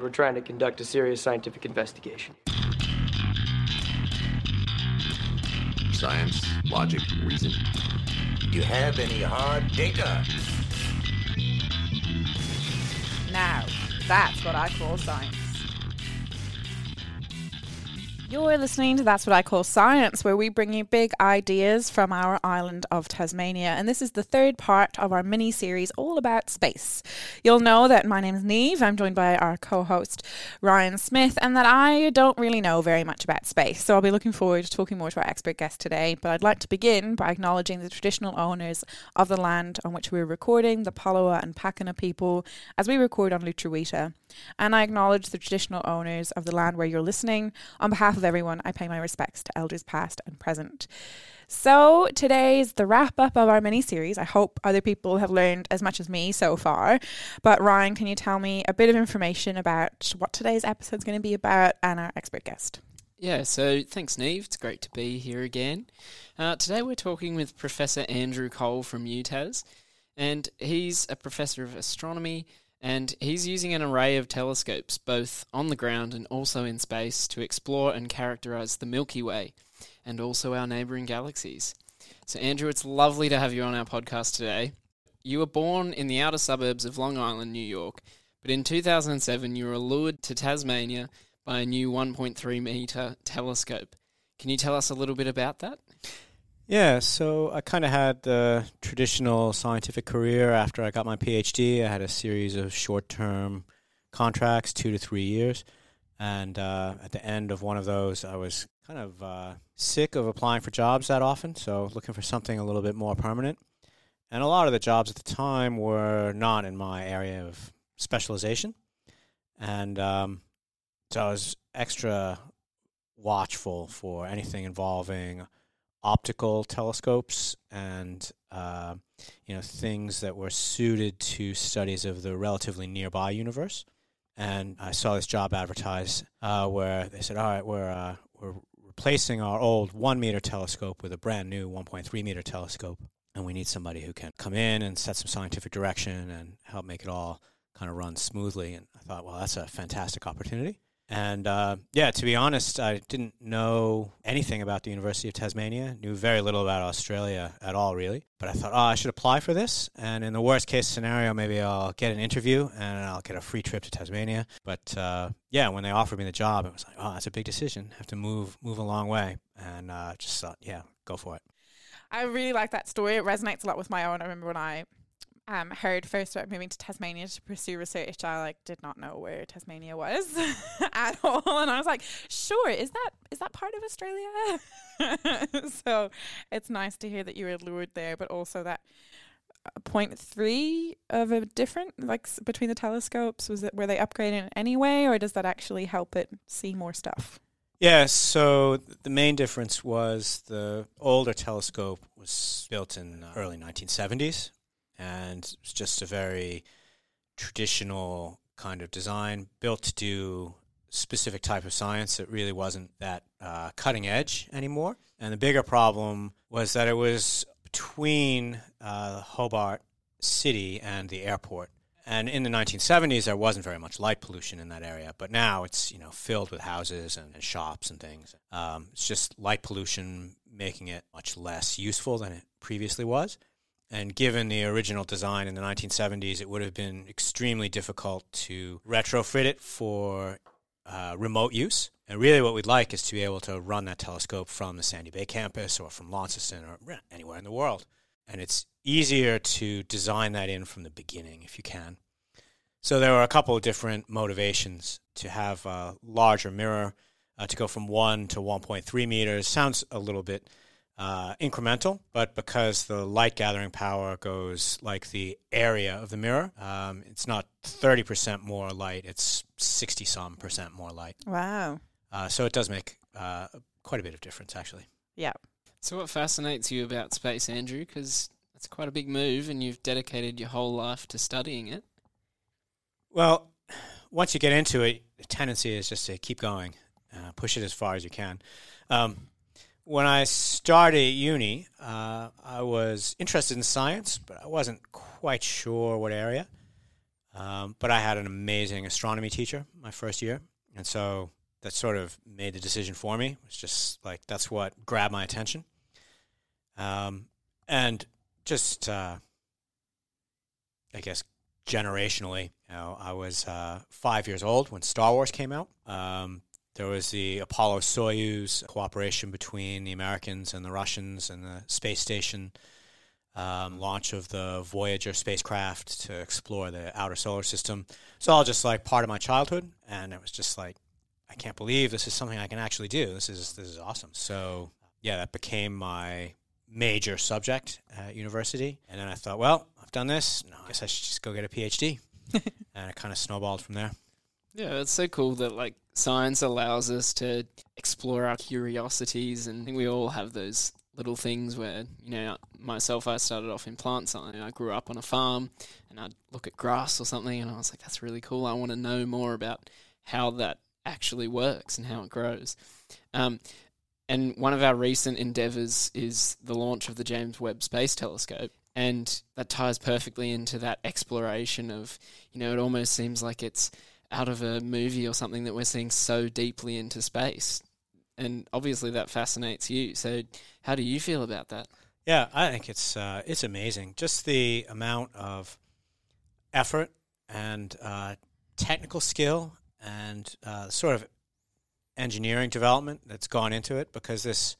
We're trying to conduct a serious scientific investigation. Science, logic, reason. Do you have any hard data? Now, that's what I call science. You're listening to That's What I Call Science, where we bring you big ideas from our island of Tasmania. And this is the third part of our mini series all about space. You'll know that my name is Neve. I'm joined by our co host, Ryan Smith, and that I don't really know very much about space. So I'll be looking forward to talking more to our expert guest today. But I'd like to begin by acknowledging the traditional owners of the land on which we're recording, the Palawa and Pakana people, as we record on Lutruwita. And I acknowledge the traditional owners of the land where you're listening on behalf of everyone, I pay my respects to elders past and present. So today's the wrap up of our mini series. I hope other people have learned as much as me so far. But Ryan, can you tell me a bit of information about what today's episode is going to be about and our expert guest? Yeah, so thanks, Neve. It's great to be here again. Uh, today we're talking with Professor Andrew Cole from UTAS, and he's a professor of astronomy and he's using an array of telescopes, both on the ground and also in space, to explore and characterize the Milky Way and also our neighboring galaxies. So, Andrew, it's lovely to have you on our podcast today. You were born in the outer suburbs of Long Island, New York, but in 2007 you were lured to Tasmania by a new 1.3 meter telescope. Can you tell us a little bit about that? Yeah, so I kind of had the traditional scientific career after I got my PhD. I had a series of short term contracts, two to three years. And uh, at the end of one of those, I was kind of uh, sick of applying for jobs that often, so looking for something a little bit more permanent. And a lot of the jobs at the time were not in my area of specialization. And um, so I was extra watchful for anything involving optical telescopes and uh, you know things that were suited to studies of the relatively nearby universe. And I saw this job advertised uh, where they said, "All right, we're uh, we're replacing our old one meter telescope with a brand new 1.3 meter telescope, and we need somebody who can come in and set some scientific direction and help make it all kind of run smoothly." And I thought, well, that's a fantastic opportunity. And uh, yeah, to be honest, I didn't know anything about the University of Tasmania, knew very little about Australia at all, really. But I thought, oh, I should apply for this. And in the worst case scenario, maybe I'll get an interview and I'll get a free trip to Tasmania. But uh, yeah, when they offered me the job, it was like, oh, that's a big decision. have to move, move a long way. And uh, just thought, yeah, go for it. I really like that story. It resonates a lot with my own. I remember when I um, heard first about moving to Tasmania to pursue research, I like did not know where Tasmania was at all, and I was like, "Sure, is that is that part of Australia?" so it's nice to hear that you were lured there, but also that uh, point three of a different like between the telescopes was it were they upgrading anyway, or does that actually help it see more stuff? Yeah, so the main difference was the older telescope was built in the early 1970s, and it's just a very traditional kind of design built to do specific type of science that really wasn't that uh, cutting edge anymore. And the bigger problem was that it was between uh, Hobart City and the airport. And in the 1970s, there wasn't very much light pollution in that area, but now it's you know filled with houses and, and shops and things. Um, it's just light pollution making it much less useful than it previously was. And given the original design in the 1970s, it would have been extremely difficult to retrofit it for uh, remote use. And really, what we'd like is to be able to run that telescope from the Sandy Bay campus or from Launceston or anywhere in the world. And it's easier to design that in from the beginning if you can. So there were a couple of different motivations to have a larger mirror, uh, to go from 1 to 1.3 meters. Sounds a little bit uh, incremental, but because the light gathering power goes like the area of the mirror, um, it's not 30% more light, it's 60 some percent more light. Wow. Uh, so it does make uh, quite a bit of difference, actually. Yeah. So, what fascinates you about space, Andrew? Because it's quite a big move and you've dedicated your whole life to studying it. Well, once you get into it, the tendency is just to keep going, uh, push it as far as you can. Um, when I started uni, uh, I was interested in science, but I wasn't quite sure what area. Um, but I had an amazing astronomy teacher my first year, and so that sort of made the decision for me. It's just like that's what grabbed my attention, um, and just uh, I guess generationally, you know, I was uh, five years old when Star Wars came out. Um, there was the Apollo Soyuz cooperation between the Americans and the Russians and the space station. Um, launch of the Voyager spacecraft to explore the outer solar system. It's all just like part of my childhood, and it was just like, I can't believe this is something I can actually do. This is this is awesome. So yeah, that became my major subject at university, and then I thought, well, I've done this. No, I guess I should just go get a PhD, and it kind of snowballed from there. Yeah, it's so cool that like science allows us to explore our curiosities, and I think we all have those little things where you know myself I started off in plant science. I grew up on a farm and I'd look at grass or something and I was like that's really cool. I want to know more about how that actually works and how it grows. Um, and one of our recent endeavors is the launch of the James Webb Space Telescope and that ties perfectly into that exploration of you know it almost seems like it's out of a movie or something that we're seeing so deeply into space and obviously that fascinates you. So, how do you feel about that? Yeah, I think it's uh, it's amazing. Just the amount of effort and uh, technical skill and uh, sort of engineering development that's gone into it because this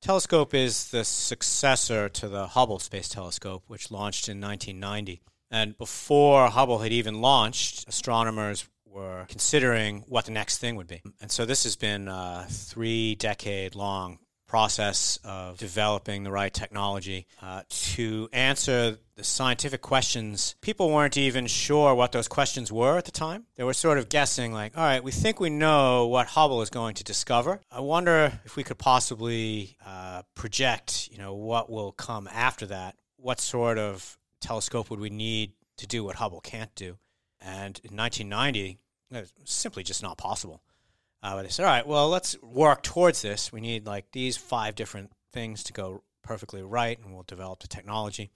telescope is the successor to the Hubble Space Telescope, which launched in 1990. And before Hubble had even launched, astronomers were considering what the next thing would be. And so this has been a three decade long process of developing the right technology uh, to answer the scientific questions. People weren't even sure what those questions were at the time. They were sort of guessing, like, all right, we think we know what Hubble is going to discover. I wonder if we could possibly uh, project, you know, what will come after that. What sort of telescope would we need to do what Hubble can't do? And in 1990, it was simply just not possible. Uh, but they said, all right, well, let's work towards this. We need like these five different things to go perfectly right, and we'll develop the technology.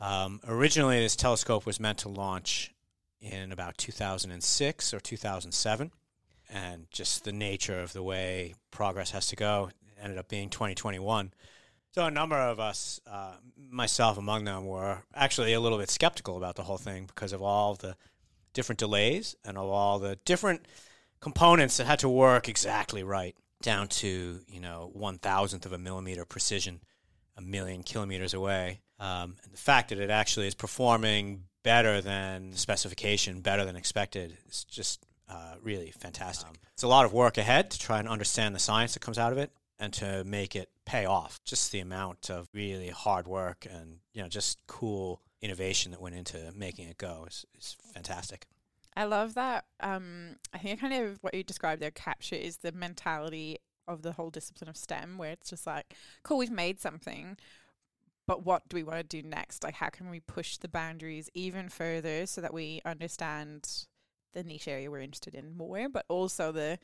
Um, originally, this telescope was meant to launch in about 2006 or 2007. And just the nature of the way progress has to go ended up being 2021. So a number of us, uh, myself among them, were actually a little bit skeptical about the whole thing because of all the different delays and of all the different components that had to work exactly right down to you know one thousandth of a millimeter precision, a million kilometers away. Um, and the fact that it actually is performing better than specification, better than expected, is just uh, really fantastic. Um, it's a lot of work ahead to try and understand the science that comes out of it and to make it pay off. Just the amount of really hard work and you know just cool innovation that went into making it go is, is fantastic. I love that. Um, I think kind of what you described there capture is the mentality of the whole discipline of STEM, where it's just like, cool, we've made something, but what do we want to do next? Like, how can we push the boundaries even further so that we understand the niche area we're interested in more, but also the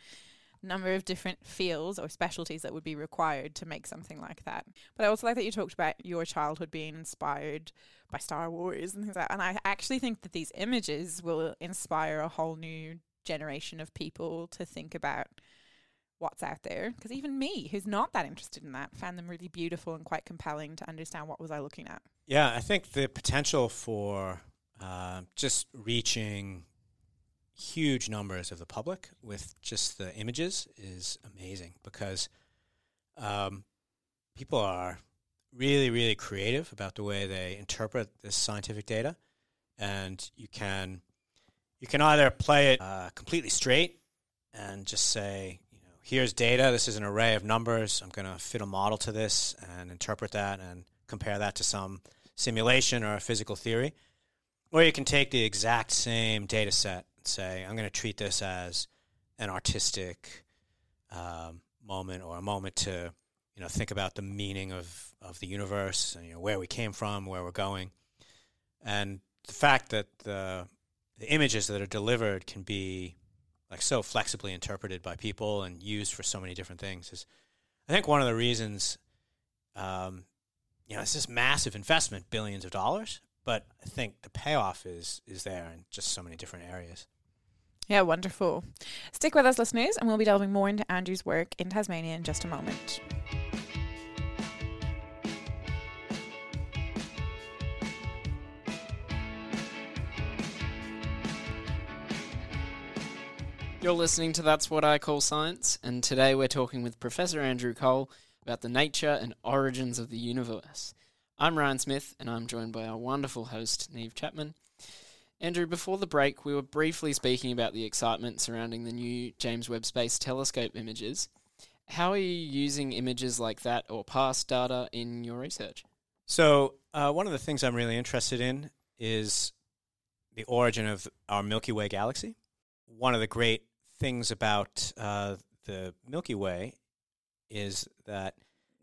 number of different fields or specialties that would be required to make something like that. But I also like that you talked about your childhood being inspired by Star Wars and things like that. And I actually think that these images will inspire a whole new generation of people to think about what's out there because even me who's not that interested in that found them really beautiful and quite compelling to understand what was i looking at yeah i think the potential for uh, just reaching huge numbers of the public with just the images is amazing because um, people are really, really creative about the way they interpret this scientific data, and you can you can either play it uh, completely straight and just say, you know, here's data. This is an array of numbers. I'm going to fit a model to this and interpret that and compare that to some simulation or a physical theory. Or you can take the exact same data set say, I'm going to treat this as an artistic um, moment or a moment to, you know, think about the meaning of, of the universe and, you know, where we came from, where we're going. And the fact that the, the images that are delivered can be like so flexibly interpreted by people and used for so many different things is, I think, one of the reasons, um, you know, it's this massive investment, billions of dollars, but I think the payoff is is there in just so many different areas. Yeah, wonderful. Stick with us, listeners, and we'll be delving more into Andrew's work in Tasmania in just a moment. You're listening to That's What I Call Science, and today we're talking with Professor Andrew Cole about the nature and origins of the universe. I'm Ryan Smith, and I'm joined by our wonderful host, Neve Chapman. Andrew, before the break, we were briefly speaking about the excitement surrounding the new James Webb Space Telescope images. How are you using images like that or past data in your research? So, uh, one of the things I'm really interested in is the origin of our Milky Way galaxy. One of the great things about uh, the Milky Way is that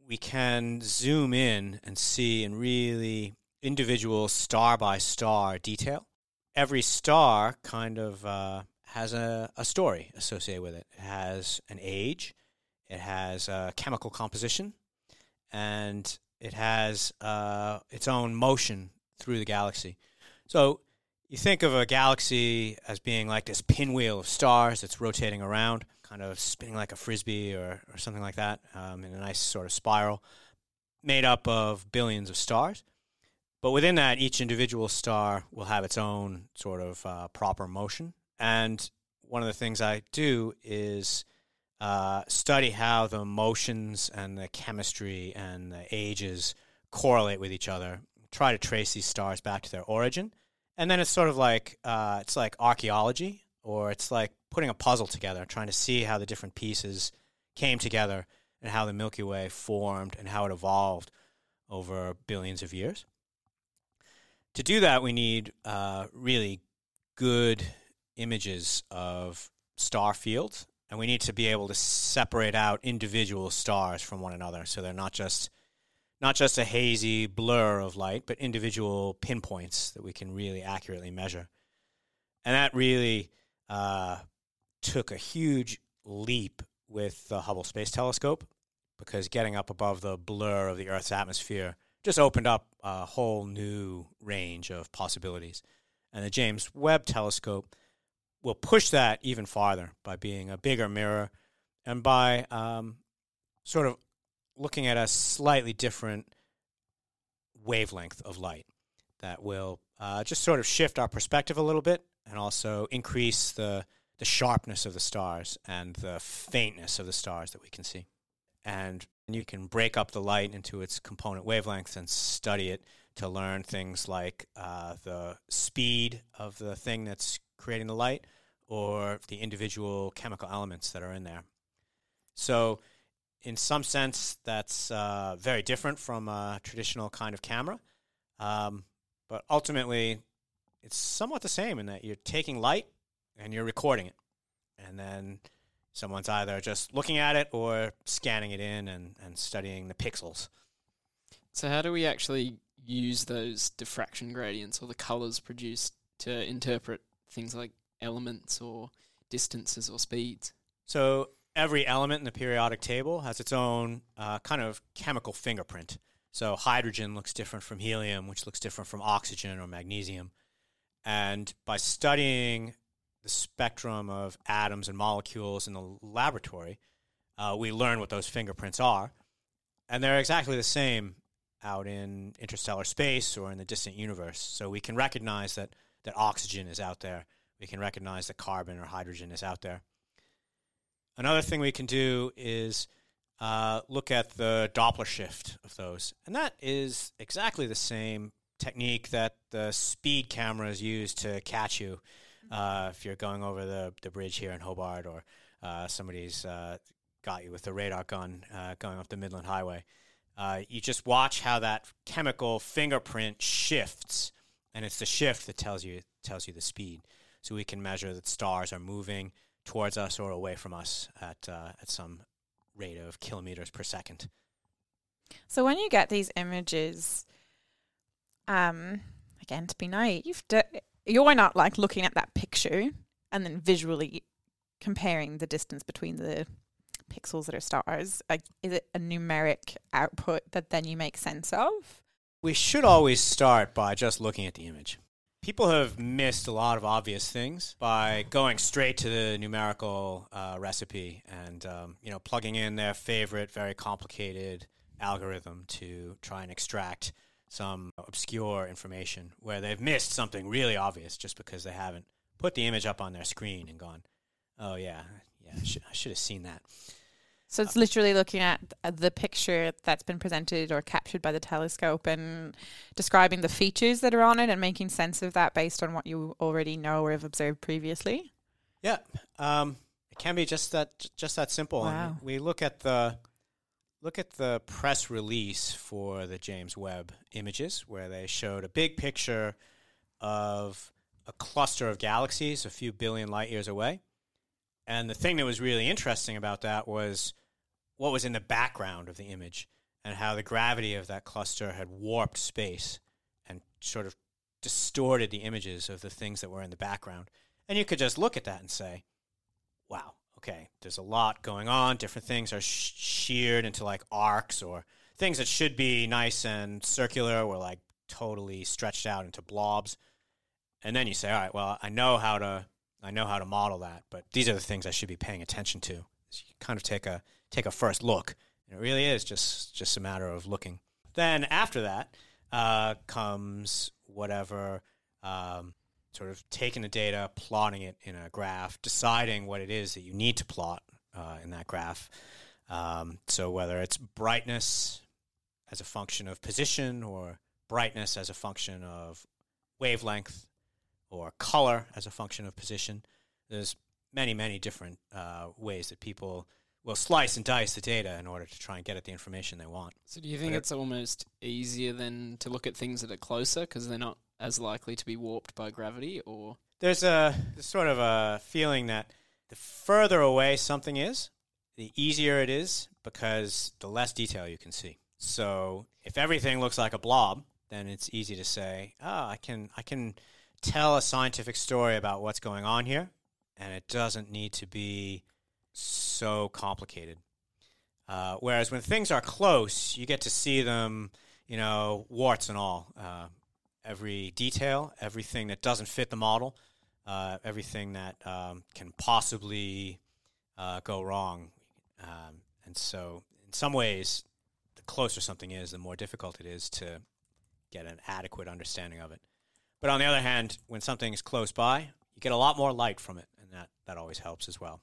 we can zoom in and see in really individual star by star detail. Every star kind of uh, has a, a story associated with it. It has an age, it has a chemical composition, and it has uh, its own motion through the galaxy. So you think of a galaxy as being like this pinwheel of stars that's rotating around, kind of spinning like a frisbee or, or something like that um, in a nice sort of spiral, made up of billions of stars. But within that, each individual star will have its own sort of uh, proper motion. And one of the things I do is uh, study how the motions and the chemistry and the ages correlate with each other, try to trace these stars back to their origin and then it's sort of like uh, it's like archaeology or it's like putting a puzzle together trying to see how the different pieces came together and how the milky way formed and how it evolved over billions of years to do that we need uh, really good images of star fields and we need to be able to separate out individual stars from one another so they're not just not just a hazy blur of light, but individual pinpoints that we can really accurately measure. And that really uh, took a huge leap with the Hubble Space Telescope because getting up above the blur of the Earth's atmosphere just opened up a whole new range of possibilities. And the James Webb Telescope will push that even farther by being a bigger mirror and by um, sort of looking at a slightly different wavelength of light that will uh, just sort of shift our perspective a little bit and also increase the the sharpness of the stars and the faintness of the stars that we can see. And you can break up the light into its component wavelengths and study it to learn things like uh, the speed of the thing that's creating the light or the individual chemical elements that are in there. So in some sense, that's uh, very different from a traditional kind of camera. Um, but ultimately, it's somewhat the same in that you're taking light and you're recording it. And then someone's either just looking at it or scanning it in and, and studying the pixels. So, how do we actually use those diffraction gradients or the colors produced to interpret things like elements or distances or speeds? So, every element in the periodic table has its own uh, kind of chemical fingerprint. So hydrogen looks different from helium, which looks different from oxygen or magnesium. And by studying the spectrum of atoms and molecules in the laboratory, uh, we learn what those fingerprints are. And they're exactly the same out in interstellar space or in the distant universe. So we can recognize that, that oxygen is out there. We can recognize that carbon or hydrogen is out there. Another thing we can do is uh, look at the Doppler shift of those. And that is exactly the same technique that the speed cameras use to catch you uh, if you're going over the, the bridge here in Hobart or uh, somebody's uh, got you with a radar gun uh, going up the Midland Highway. Uh, you just watch how that chemical fingerprint shifts, and it's the shift that tells you tells you the speed. So we can measure that stars are moving towards us or away from us at uh, at some rate of kilometers per second. So when you get these images, um, again to be naive, you're not like looking at that picture and then visually comparing the distance between the pixels that are stars. Like, is it a numeric output that then you make sense of? We should always start by just looking at the image. People have missed a lot of obvious things by going straight to the numerical uh, recipe and um, you know plugging in their favorite, very complicated algorithm to try and extract some obscure information where they've missed something really obvious just because they haven't put the image up on their screen and gone, "Oh yeah, yeah, I should, I should have seen that." So it's literally looking at the picture that's been presented or captured by the telescope and describing the features that are on it and making sense of that based on what you already know or have observed previously. Yeah, um, it can be just that just that simple. Wow. And we look at the look at the press release for the James Webb images, where they showed a big picture of a cluster of galaxies a few billion light years away. And the thing that was really interesting about that was what was in the background of the image and how the gravity of that cluster had warped space and sort of distorted the images of the things that were in the background. And you could just look at that and say, wow, okay, there's a lot going on. Different things are sh- sheared into like arcs or things that should be nice and circular were like totally stretched out into blobs. And then you say, all right, well, I know how to I know how to model that, but these are the things I should be paying attention to. So you kind of take a take a first look. And it really is just just a matter of looking. Then after that uh, comes whatever um, sort of taking the data, plotting it in a graph, deciding what it is that you need to plot uh, in that graph. Um, so whether it's brightness as a function of position, or brightness as a function of wavelength, or color as a function of position, there's many many different uh, ways that people will slice and dice the data in order to try and get at the information they want. So do you think But it- it's almost easier than to look at things that are closer because they're not as likely to be warped by gravity, or there's a there's sort of a feeling that the further away something is, the easier it is because the less detail you can see. So if everything looks like a blob, then it's easy to say, "Oh, I can I can tell a scientific story about what's going on here, and it doesn't need to be so complicated." Uh, whereas when things are close, you get to see them, you know, warts and all. Uh, every detail, everything that doesn't fit the model, uh, everything that um, can possibly uh, go wrong. Um, and so, in some ways, the closer something is, the more difficult it is to get an adequate understanding of it. But on the other hand, when something is close by, you get a lot more light from it, and that, that always helps as well.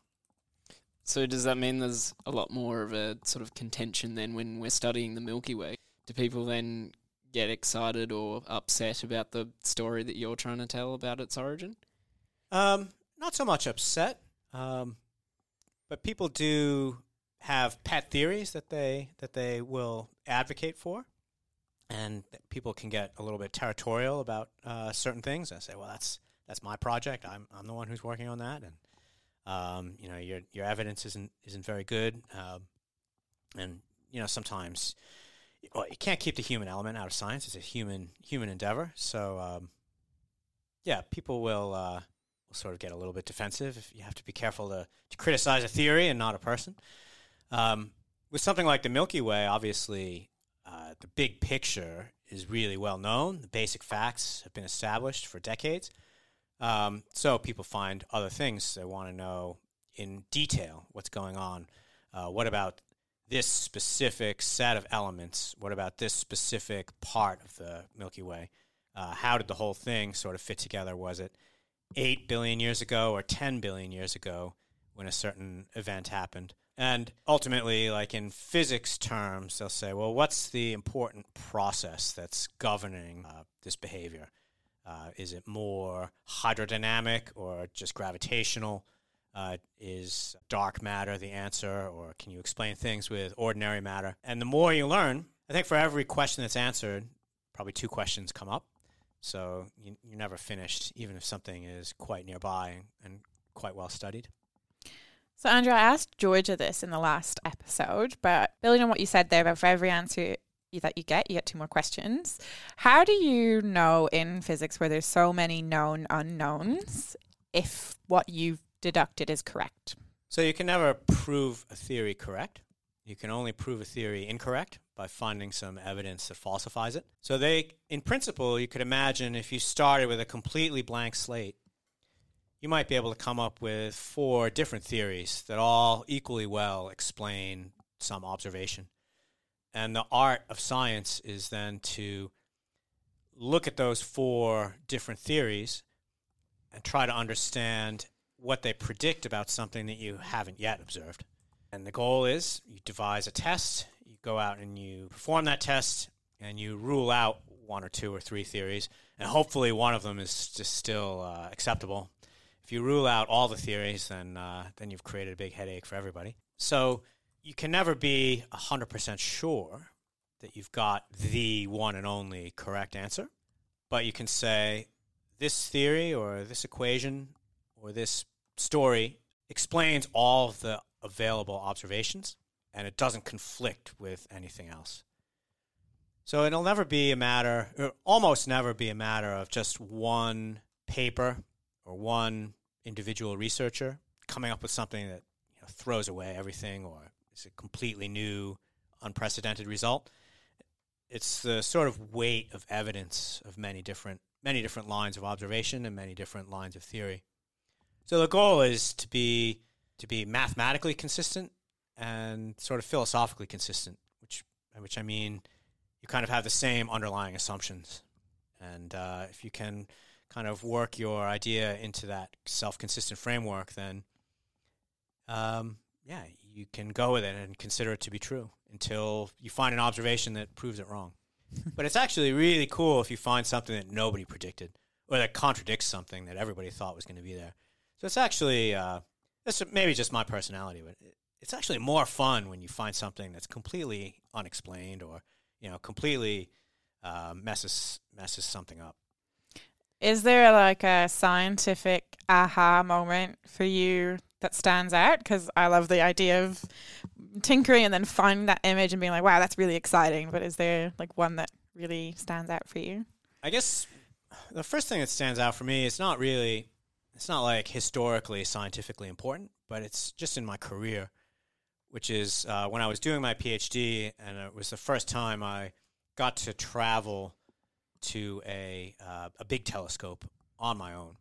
so does that mean there's a lot more of a sort of contention then when we're studying the Milky Way? Do people then get excited or upset about the story that you're trying to tell about its origin? Um, not so much upset, um, but people do have pet theories that they that they will advocate for, and people can get a little bit territorial about uh, certain things. I say, well, that's that's my project. I'm I'm the one who's working on that, and um, you know, your your evidence isn't isn't very good, um, and you know, sometimes well, you can't keep the human element out of science. It's a human human endeavor. So, um, yeah, people will uh, will sort of get a little bit defensive. If you have to be careful to, to criticize a theory and not a person. Um, with something like the Milky Way, obviously, uh, the big picture is really well known. The basic facts have been established for decades. Um, so people find other things they want to know in detail what's going on. Uh, what about this specific set of elements? What about this specific part of the Milky Way? Uh, how did the whole thing sort of fit together? Was it 8 billion years ago or 10 billion years ago when a certain event happened? And ultimately, like in physics terms, they'll say, well, what's the important process that's governing uh, this behavior? Uh, is it more hydrodynamic or just gravitational? Uh, is dark matter the answer, or can you explain things with ordinary matter? And the more you learn, I think for every question that's answered, probably two questions come up. So you, you're never finished, even if something is quite nearby and, and quite well studied. So, Andrew, I asked Georgia this in the last episode, but building on what you said there about for every answer that you get, you get two more questions. How do you know in physics where there's so many known unknowns if what you've deducted is correct? So you can never prove a theory correct. You can only prove a theory incorrect by finding some evidence that falsifies it. So they in principle, you could imagine if you started with a completely blank slate, you might be able to come up with four different theories that all equally well explain some observation. And the art of science is then to look at those four different theories and try to understand what they predict about something that you haven't yet observed. And the goal is you devise a test, you go out and you perform that test, and you rule out one or two or three theories, and hopefully one of them is just still uh, acceptable. If you rule out all the theories, then uh, then you've created a big headache for everybody. So you can never be hundred percent sure that you've got the one and only correct answer, but you can say this theory or this equation or this story explains all of the available observations and it doesn't conflict with anything else. So it'll never be a matter, or almost never be a matter of just one paper or one individual researcher coming up with something that you know, throws away everything or is a completely new, unprecedented result. It's the sort of weight of evidence of many different many different lines of observation and many different lines of theory. So the goal is to be to be mathematically consistent and sort of philosophically consistent, which which I mean you kind of have the same underlying assumptions, and uh, if you can kind of work your idea into that self-consistent framework, then um, yeah, you can go with it and consider it to be true until you find an observation that proves it wrong. but it's actually really cool if you find something that nobody predicted or that contradicts something that everybody thought was going to be there. So it's actually uh, this maybe just my personality, but it's actually more fun when you find something that's completely unexplained or you know completely uh, messes messes something up. Is there like a scientific aha moment for you that stands out? Because I love the idea of tinkering and then finding that image and being like, wow, that's really exciting. But is there like one that really stands out for you? I guess the first thing that stands out for me is not really, it's not like historically scientifically important, but it's just in my career, which is uh, when I was doing my PhD, and it was the first time I got to travel to a uh, a big telescope on my own.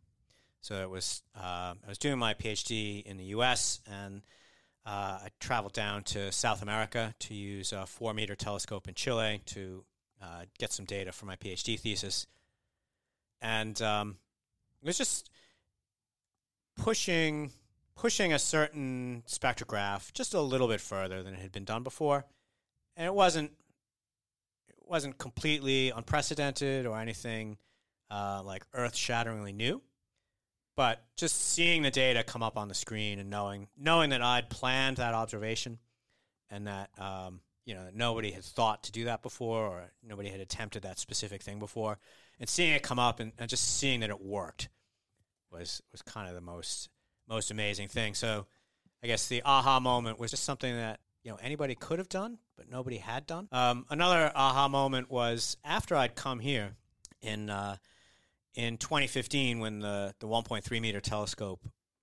So it was uh, I was doing my PhD in the U.S. and uh, I traveled down to South America to use a four meter telescope in Chile to uh, get some data for my PhD thesis. And um, it was just pushing pushing a certain spectrograph just a little bit further than it had been done before. And it wasn't it wasn't completely unprecedented or anything uh, like earth shatteringly new but just seeing the data come up on the screen and knowing knowing that I'd planned that observation and that um, you know nobody had thought to do that before or nobody had attempted that specific thing before and seeing it come up and, and just seeing that it worked was was kind of the most most amazing thing so I guess the aha moment was just something that you know anybody could have done but nobody had done um, another aha moment was after I'd come here in uh, in 2015 when the, the 1.3 meter telescope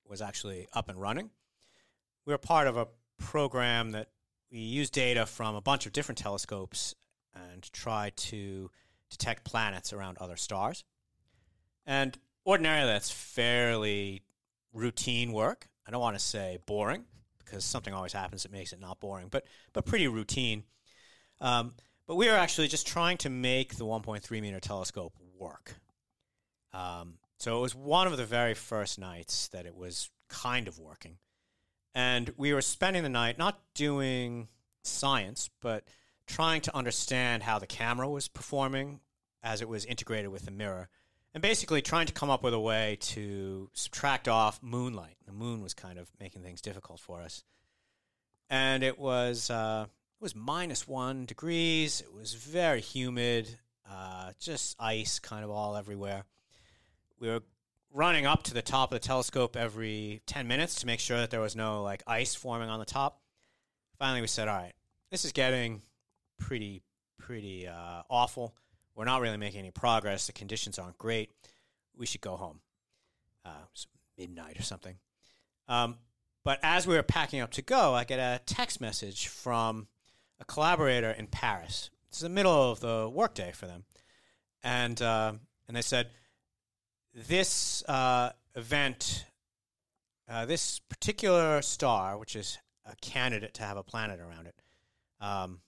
was actually up and running. We were part of a program that we used data from a bunch of different telescopes and tried to detect planets around other stars. And ordinarily, that's fairly routine work. I don't want to say boring because something always happens that makes it not boring, but but pretty routine. Um, but we are actually just trying to make the 1.3 meter telescope work. Um, so it was one of the very first nights that it was kind of working. And we were spending the night not doing science, but trying to understand how the camera was performing as it was integrated with the mirror. And basically trying to come up with a way to subtract off moonlight. The moon was kind of making things difficult for us. And it was uh, it was minus one degrees. It was very humid, uh, just ice kind of all everywhere we were running up to the top of the telescope every 10 minutes to make sure that there was no like ice forming on the top. Finally, we said, all right, this is getting pretty, pretty uh, awful. We're not really making any progress. The conditions aren't great. We should go home. Uh, midnight or something. Um, But as we were packing up to go, I get a text message from a collaborator in Paris. It's the middle of the workday for them, and uh, and they said this uh, event, uh, this particular star, which is a candidate to have a planet around it, um,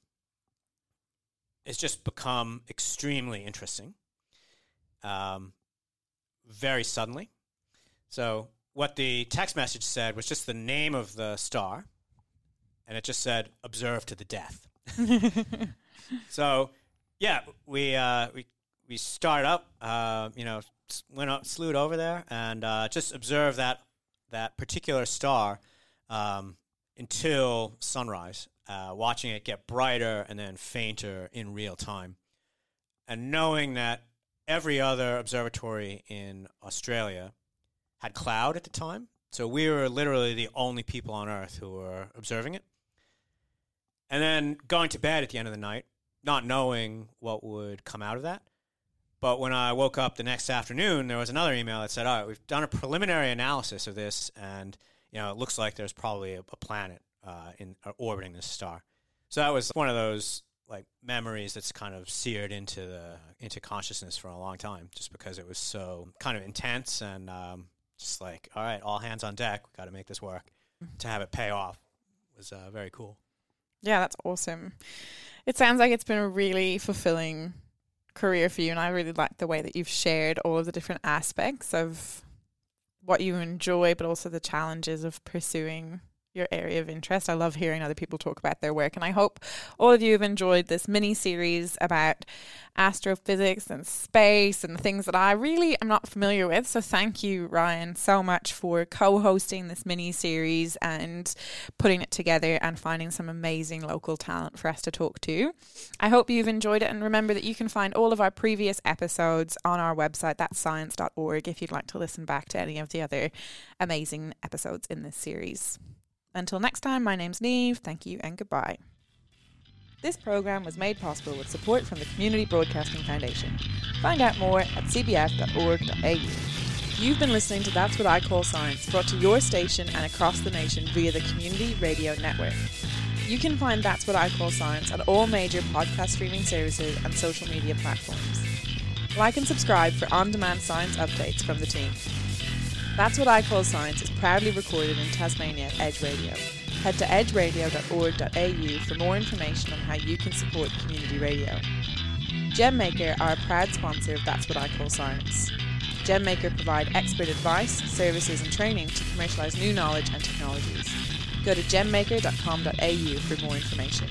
has just become extremely interesting, um, very suddenly. So what the text message said was just the name of the star, and it just said "observe to the death." so, yeah, we uh, we we start up, uh, you know, went up, slewed over there, and uh, just observe that that particular star um, until sunrise, uh, watching it get brighter and then fainter in real time, and knowing that every other observatory in Australia had cloud at the time. So we were literally the only people on Earth who were observing it. And then going to bed at the end of the night, not knowing what would come out of that. But when I woke up the next afternoon, there was another email that said, "All right, we've done a preliminary analysis of this, and you know, it looks like there's probably a, a planet uh, in uh, orbiting this star." So that was one of those like memories that's kind of seared into the into consciousness for a long time, just because it was so kind of intense and um, just like, all right, all hands on deck. We got to make this work. to have it pay off was uh, very cool. Yeah, that's awesome. It sounds like it's been a really fulfilling career for you, and I really like the way that you've shared all of the different aspects of what you enjoy, but also the challenges of pursuing your area of interest. I love hearing other people talk about their work, and I hope all of you have enjoyed this mini series about astrophysics and space and things that I really am not familiar with. So, thank you, Ryan, so much for co hosting this mini series and putting it together and finding some amazing local talent for us to talk to. I hope you've enjoyed it, and remember that you can find all of our previous episodes on our website, that's science.org, if you'd like to listen back to any of the other amazing episodes in this series. Until next time, my name's Neve. Thank you and goodbye. This program was made possible with support from the Community Broadcasting Foundation. Find out more at cbf.org.au. You've been listening to That's What I Call Science, brought to your station and across the nation via the Community Radio Network. You can find That's What I Call Science on all major podcast streaming services and social media platforms. Like and subscribe for on demand science updates from the team. That's What I Call Science is proudly recorded in Tasmania at Edge Radio. Head to edgeradio.org.au for more information on how you can support community radio. Gemaker are a proud sponsor of That's What I Call Science. Gemaker provide expert advice, services and training to commercialise new knowledge and technologies. Go to gemaker.com.au for more information.